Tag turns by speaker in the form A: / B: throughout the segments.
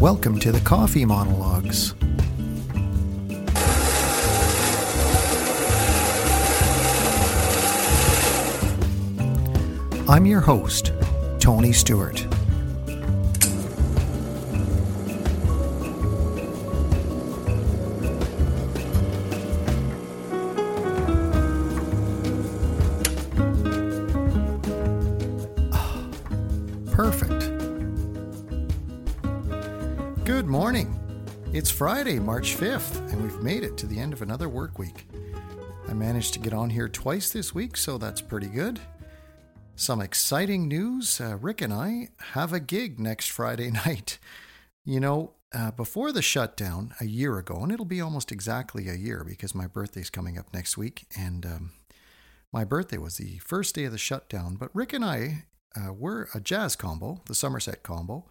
A: Welcome to the Coffee Monologues. I'm your host, Tony Stewart. It's Friday, March 5th, and we've made it to the end of another work week. I managed to get on here twice this week, so that's pretty good. Some exciting news uh, Rick and I have a gig next Friday night. You know, uh, before the shutdown a year ago, and it'll be almost exactly a year because my birthday's coming up next week, and um, my birthday was the first day of the shutdown. But Rick and I uh, were a jazz combo, the Somerset combo,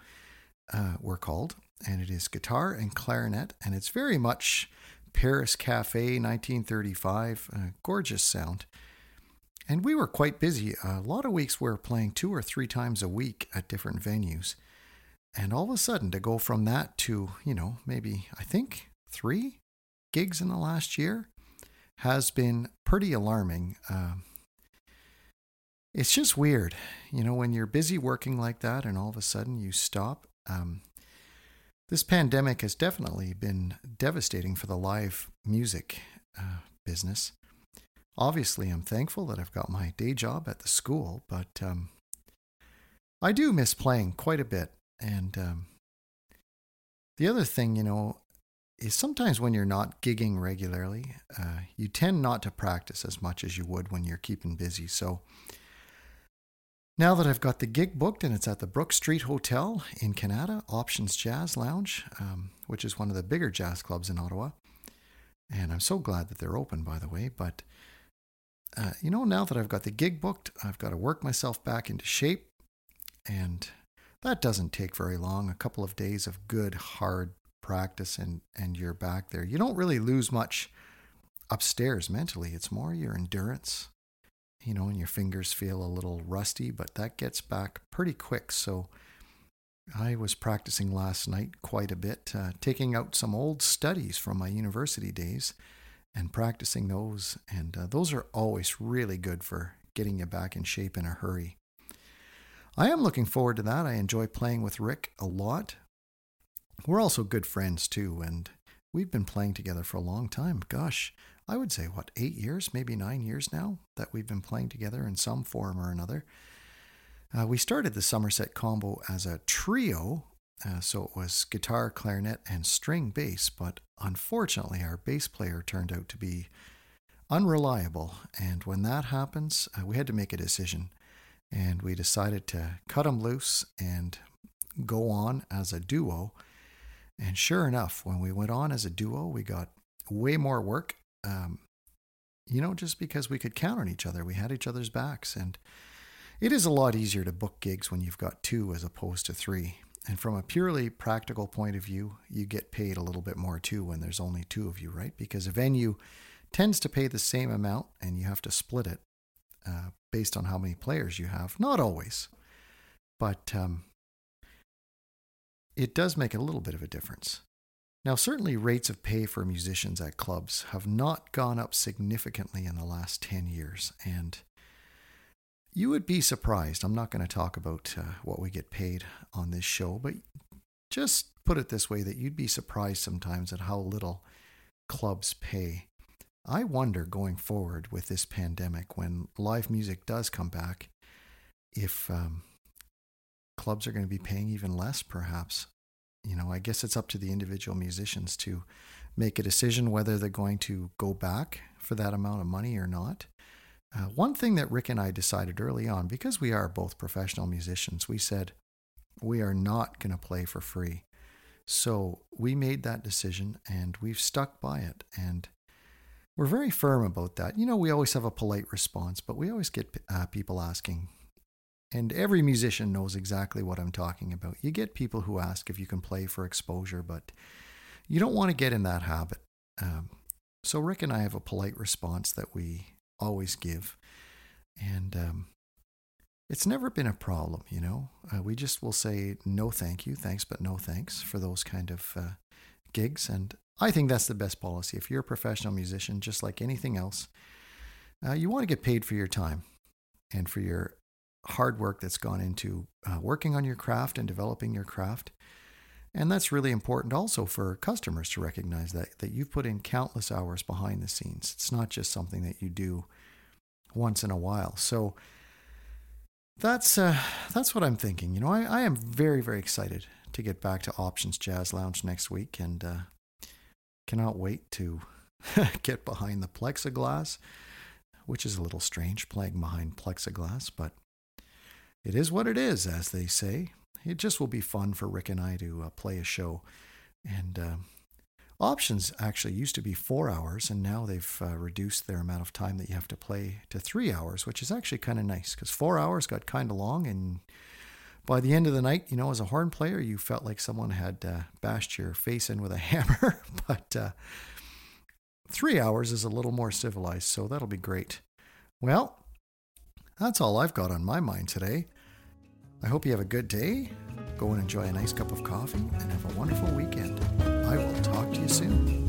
A: uh, we're called, and it is guitar and clarinet, and it's very much Paris Cafe 1935, uh, gorgeous sound. And we were quite busy. A lot of weeks we were playing two or three times a week at different venues. And all of a sudden, to go from that to, you know, maybe, I think, three gigs in the last year has been pretty alarming. Um, it's just weird, you know, when you're busy working like that and all of a sudden you stop. Um, this pandemic has definitely been devastating for the live music uh, business. Obviously, I'm thankful that I've got my day job at the school, but um, I do miss playing quite a bit. And um, the other thing, you know, is sometimes when you're not gigging regularly, uh, you tend not to practice as much as you would when you're keeping busy. So now that I've got the gig booked and it's at the Brookstreet Hotel in Kanata, Options Jazz Lounge, um, which is one of the bigger jazz clubs in Ottawa. And I'm so glad that they're open, by the way. But uh, you know, now that I've got the gig booked, I've got to work myself back into shape. And that doesn't take very long. A couple of days of good, hard practice, and, and you're back there. You don't really lose much upstairs mentally, it's more your endurance, you know, and your fingers feel a little rusty, but that gets back pretty quick. So I was practicing last night quite a bit, uh, taking out some old studies from my university days and practicing those. And uh, those are always really good for getting you back in shape in a hurry. I am looking forward to that. I enjoy playing with Rick a lot. We're also good friends too, and we've been playing together for a long time. Gosh, I would say, what, eight years, maybe nine years now that we've been playing together in some form or another. Uh, we started the Somerset combo as a trio uh, so it was guitar, clarinet, and string bass, but unfortunately, our bass player turned out to be unreliable. And when that happens, uh, we had to make a decision. And we decided to cut him loose and go on as a duo. And sure enough, when we went on as a duo, we got way more work. Um, you know, just because we could count on each other, we had each other's backs. And it is a lot easier to book gigs when you've got two as opposed to three. And from a purely practical point of view, you get paid a little bit more too when there's only two of you, right? Because a venue tends to pay the same amount and you have to split it uh, based on how many players you have. Not always, but um, it does make a little bit of a difference. Now, certainly rates of pay for musicians at clubs have not gone up significantly in the last 10 years. And you would be surprised. I'm not going to talk about uh, what we get paid on this show, but just put it this way that you'd be surprised sometimes at how little clubs pay. I wonder going forward with this pandemic, when live music does come back, if um, clubs are going to be paying even less, perhaps. You know, I guess it's up to the individual musicians to make a decision whether they're going to go back for that amount of money or not. Uh, one thing that Rick and I decided early on, because we are both professional musicians, we said we are not going to play for free. So we made that decision and we've stuck by it. And we're very firm about that. You know, we always have a polite response, but we always get uh, people asking. And every musician knows exactly what I'm talking about. You get people who ask if you can play for exposure, but you don't want to get in that habit. Um, so Rick and I have a polite response that we always give. And um, it's never been a problem, you know. Uh, we just will say no thank you, thanks, but no thanks for those kind of uh, gigs. And I think that's the best policy. If you're a professional musician, just like anything else, uh, you want to get paid for your time and for your hard work that's gone into uh, working on your craft and developing your craft. And that's really important also for customers to recognize that that you've put in countless hours behind the scenes. It's not just something that you do once in a while. So that's uh, that's what I'm thinking. You know, I, I am very very excited to get back to Options Jazz Lounge next week, and uh, cannot wait to get behind the plexiglass, which is a little strange playing behind plexiglass, but it is what it is, as they say. It just will be fun for Rick and I to uh, play a show, and uh, Options actually used to be four hours, and now they've uh, reduced their amount of time that you have to play to three hours, which is actually kind of nice because four hours got kind of long. And by the end of the night, you know, as a horn player, you felt like someone had uh, bashed your face in with a hammer. but uh, three hours is a little more civilized, so that'll be great. Well, that's all I've got on my mind today. I hope you have a good day. Go and enjoy a nice cup of coffee and have a wonderful weekend. I will talk to you soon.